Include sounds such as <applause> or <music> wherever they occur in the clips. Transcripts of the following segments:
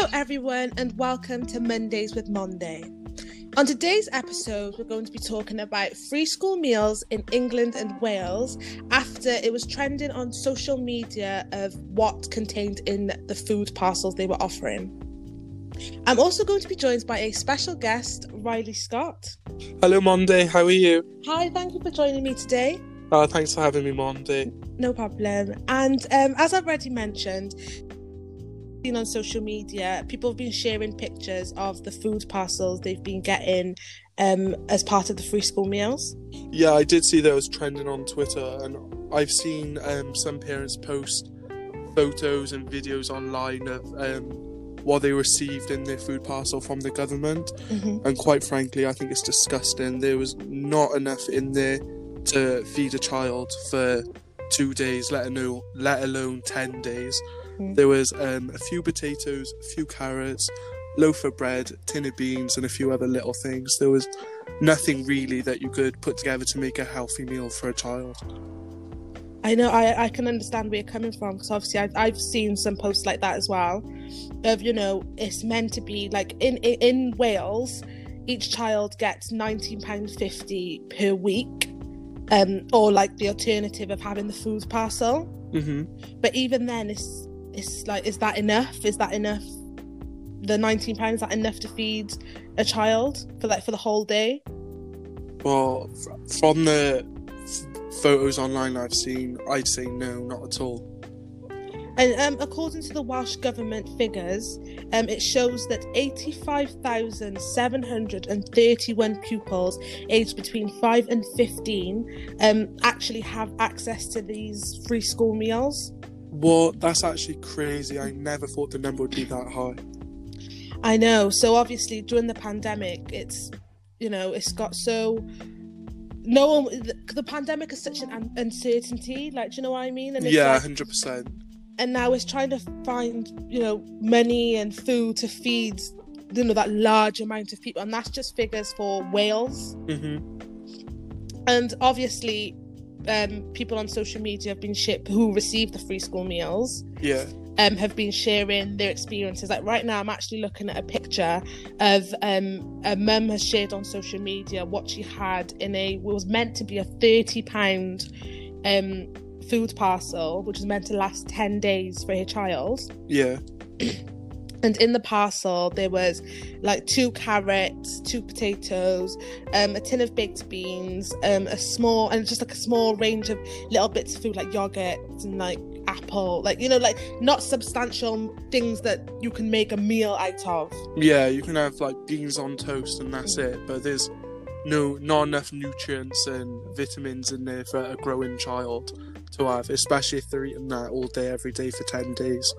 Hello, everyone, and welcome to Mondays with Monday. On today's episode, we're going to be talking about free school meals in England and Wales after it was trending on social media of what contained in the food parcels they were offering. I'm also going to be joined by a special guest, Riley Scott. Hello, Monday. How are you? Hi, thank you for joining me today. Uh, thanks for having me, Monday. No problem. And um, as I've already mentioned, seen on social media, people have been sharing pictures of the food parcels they've been getting um, as part of the free school meals. Yeah, I did see those trending on Twitter, and I've seen um, some parents post photos and videos online of um, what they received in their food parcel from the government. Mm-hmm. And quite frankly, I think it's disgusting. There was not enough in there to feed a child for two days, let alone let alone ten days. Mm. There was um, a few potatoes, a few carrots, loaf of bread, tin of beans, and a few other little things. There was nothing really that you could put together to make a healthy meal for a child. I know I, I can understand where you're coming from because obviously I've, I've seen some posts like that as well of you know it's meant to be like in in, in Wales each child gets 19 pound 50 per week um or like the alternative of having the food parcel hmm but even then it's it's like is that enough is that enough the 19 pounds is that enough to feed a child for like for the whole day Well, from the f- photos online I've seen, I'd say no, not at all. And um, according to the Welsh Government figures, um, it shows that 85,731 pupils aged between 5 and 15 um, actually have access to these free school meals. Well, that's actually crazy. I never thought the number would be that high. I know. So obviously, during the pandemic, it's, you know, it's got so. No one. The, the pandemic is such an uncertainty. Like, do you know what I mean? And it's Yeah, like, hundred percent. and now it's trying to find you know money and food to feed you know that large amount of people and that's just figures for wales hmm and obviously um, people on social media have been ship who received the free school meals Yeah. um, have been sharing their experiences like right now i'm actually looking at a picture of um, a mum has shared on social media what she had in a was meant to be a 30 pound um, food parcel which was meant to last 10 days for her child Yeah. <clears throat> and in the parcel there was like two carrots two potatoes um a tin of baked beans um a small and just like a small range of little bits of food like yogurt and like apple like you know like not substantial things that you can make a meal out of Yeah, you can have like beans on toast and that's Mm. it, but there's no not enough nutrients and vitamins in there for a growing child to have, especially if they're eating that all day every day for ten days.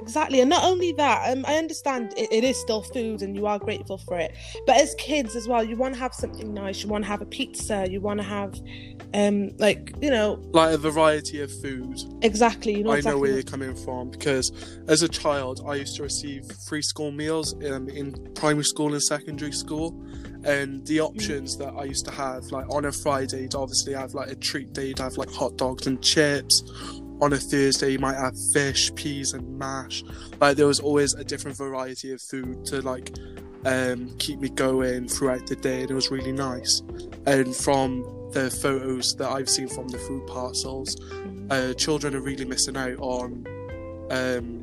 Exactly and not only that um i understand it, it is still food and you are grateful for it but as kids as well you want to have something nice you want to have a pizza you want to have um like you know Like a variety of food. exactly you know I know where you're coming from because as a child, I used to receive free school meals um, in primary school and secondary school, and the options that I used to have, like on a Friday, you'd obviously have like a treat day, you'd have like hot dogs and chips. On a Thursday, you might have fish, peas, and mash. Like there was always a different variety of food to like um, keep me going throughout the day, and it was really nice. And from the photos that I've seen from the food parcels, uh, children are really missing out on um,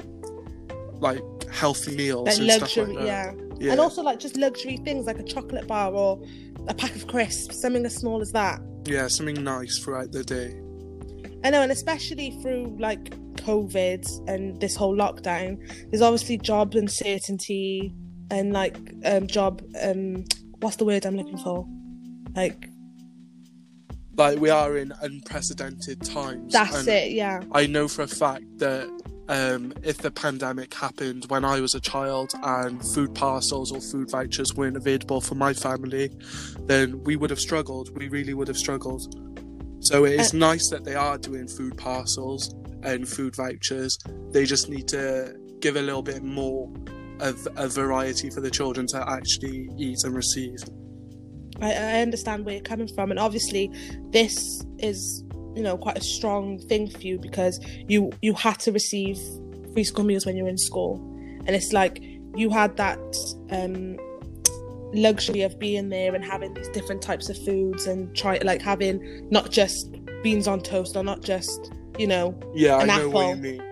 like healthy meals like and luxury stuff like that. yeah Yeah, and also like just luxury things like a chocolate bar or a pack of crisps, something as small as that. yeah, something nice throughout the day. I know, and especially through like COVID and this whole lockdown, there's obviously job uncertainty and like um job um what's the word I'm looking for? Like Like we are in unprecedented times. that's it, yeah. I know for a fact that um, if the pandemic happened when I was a child and food parcels or food vouchers weren't available for my family, then we would have struggled. We really would have struggled. So it is nice that they are doing food parcels and food vouchers. They just need to give a little bit more of a variety for the children to actually eat and receive. I, I understand where you're coming from, and obviously, this is you know quite a strong thing for you because you you had to receive free school meals when you're in school, and it's like you had that um luxury of being there and having these different types of foods and try like having not just beans on toast or not just you know Yeah, An I know what you mean.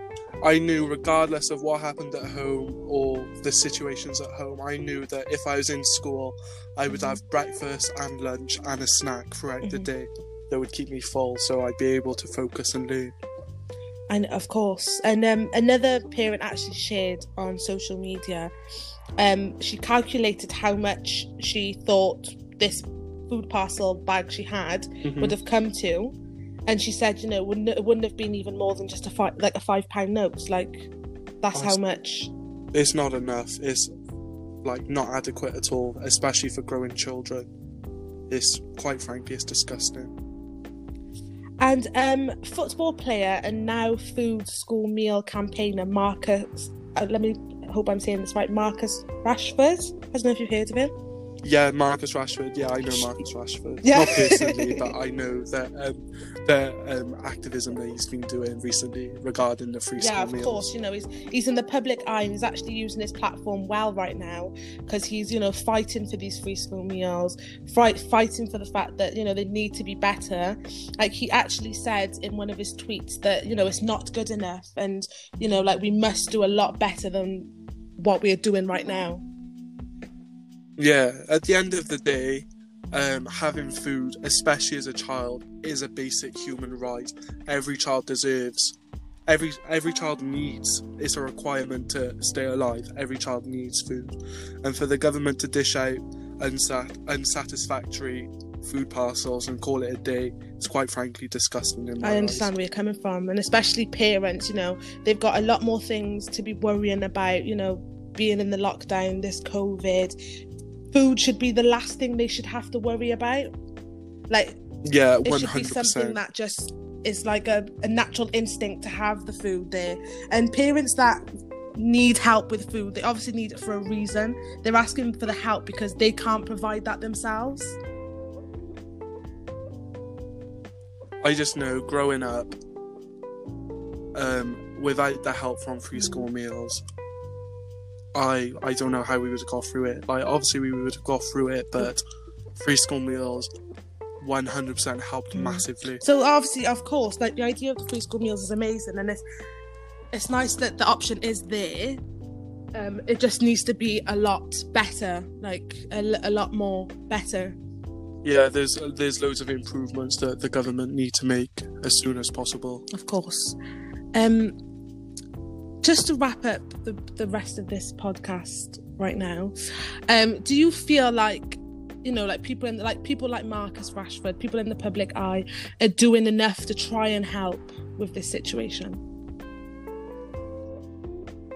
I knew, regardless of what happened at home or the situations at home, I knew that if I was in school, I would Mhm. have breakfast and lunch and a snack throughout the Mhm. day that would keep me full, so I'd be able to focus and learn. and of course and um another parent actually shared on social media um she calculated how much she thought this food parcel bag she had Mhm. would have come to and she said you know it wouldn't, it wouldn't have been even more than just a five like a five pound note like that's Oh, how much It's not enough. It's like not adequate at all, especially for growing children. It's quite frankly, it's disgusting. and um football player and now food school meal campaigner marcus uh, let me hope i'm saying this right marcus rashford i don't know if you've heard of him Yeah, Marcus Rashford. Yeah, I know Marcus Rashford. Yeah. Not personally, <laughs> but I know that um, the um, activism that he's been doing recently regarding the free school meals. yeah of meals. course you know he's he's in the public eye and he's actually using his platform well right now because he's you know fighting for these free school meals fight fighting for the fact that you know they need to be better like he actually said in one of his tweets that you know it's not good enough and you know like we must do a lot better than what we're doing right now Yeah, at the end of the day, um, having food, especially as a child, is a basic human right. Every child deserves. Every every child needs. It's a requirement to stay alive. Every child needs food, and for the government to dish out unsat- unsatisfactory food parcels and call it a day, it's quite frankly disgusting. In my I understand where you're coming from, and especially parents. You know, they've got a lot more things to be worrying about. You know, being in the lockdown, this COVID, food should be the last thing they should have to worry about. Like eyes. Yeah, it should be something that just is like a, a natural instinct to have the food there. And parents that need help with food, they obviously need it for a reason. They're asking for the help because they can't provide that themselves. I just know growing up, um, without the help from free school meals, I I don't know how we would have got through it. Like obviously we would have got through it, but free school meals, one hundred percent helped Mm. massively. So obviously, of course, like the idea of the free school meals is amazing, and it's it's nice that the option is there. Um, it just needs to be a lot better, like a lot more better. Yeah, there's there's loads of improvements that the government need to make as soon as possible. Of course. Um, just to wrap up the the rest of this podcast right now, um, do you feel like you know, like people in like people like Marcus Rashford, people in the public eye, are doing enough to try and help with this situation?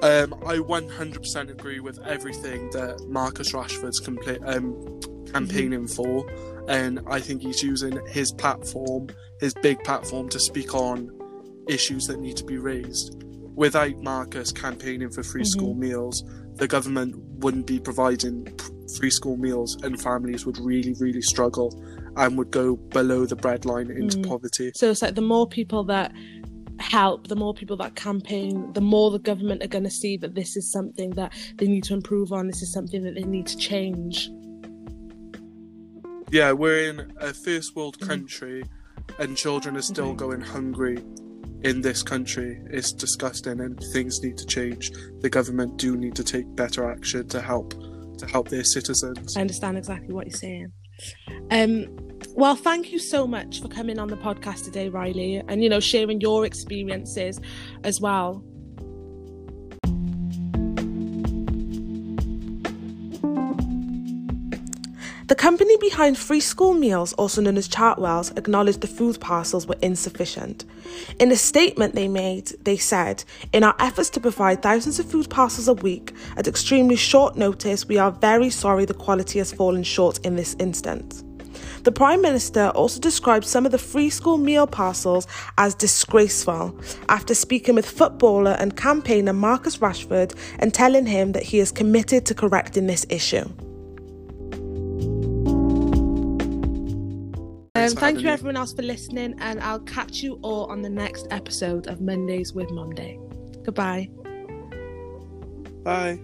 Um, I 100% agree with everything that Marcus Rashford's compla- um, campaigning for, and I think he's using his platform, his big platform, to speak on issues that need to be raised. Without Marcus campaigning for free Mhm. school meals, the government wouldn't be providing free school meals, and families would really, really struggle and would go below the breadline into Mm. poverty. So it's like the more people that help, the more people that campaign, the more the government are going to see that this is something that they need to improve on. This is something that they need to change. Yeah, we're in a first world country and children are still going hungry in this country. It's disgusting and things need to change. The government do need to take better action to help to help their citizens. I understand exactly what you're saying. Um, well, thank you so much for coming on the podcast today, Riley, and you know sharing your experiences as well. Company behind Free School Meals, also known as Chartwells, acknowledged the food parcels were insufficient. In a statement they made, they said, In our efforts to provide thousands of food parcels a week at extremely short notice, we are very sorry the quality has fallen short in this instance. The Prime Minister also described some of the free school meal parcels as disgraceful after speaking with footballer and campaigner Marcus Rashford and telling him that he is committed to correcting this issue. Um, thank you, everyone else, for listening, and I'll catch you all on the next episode of Mondays with Monday. Goodbye. Bye.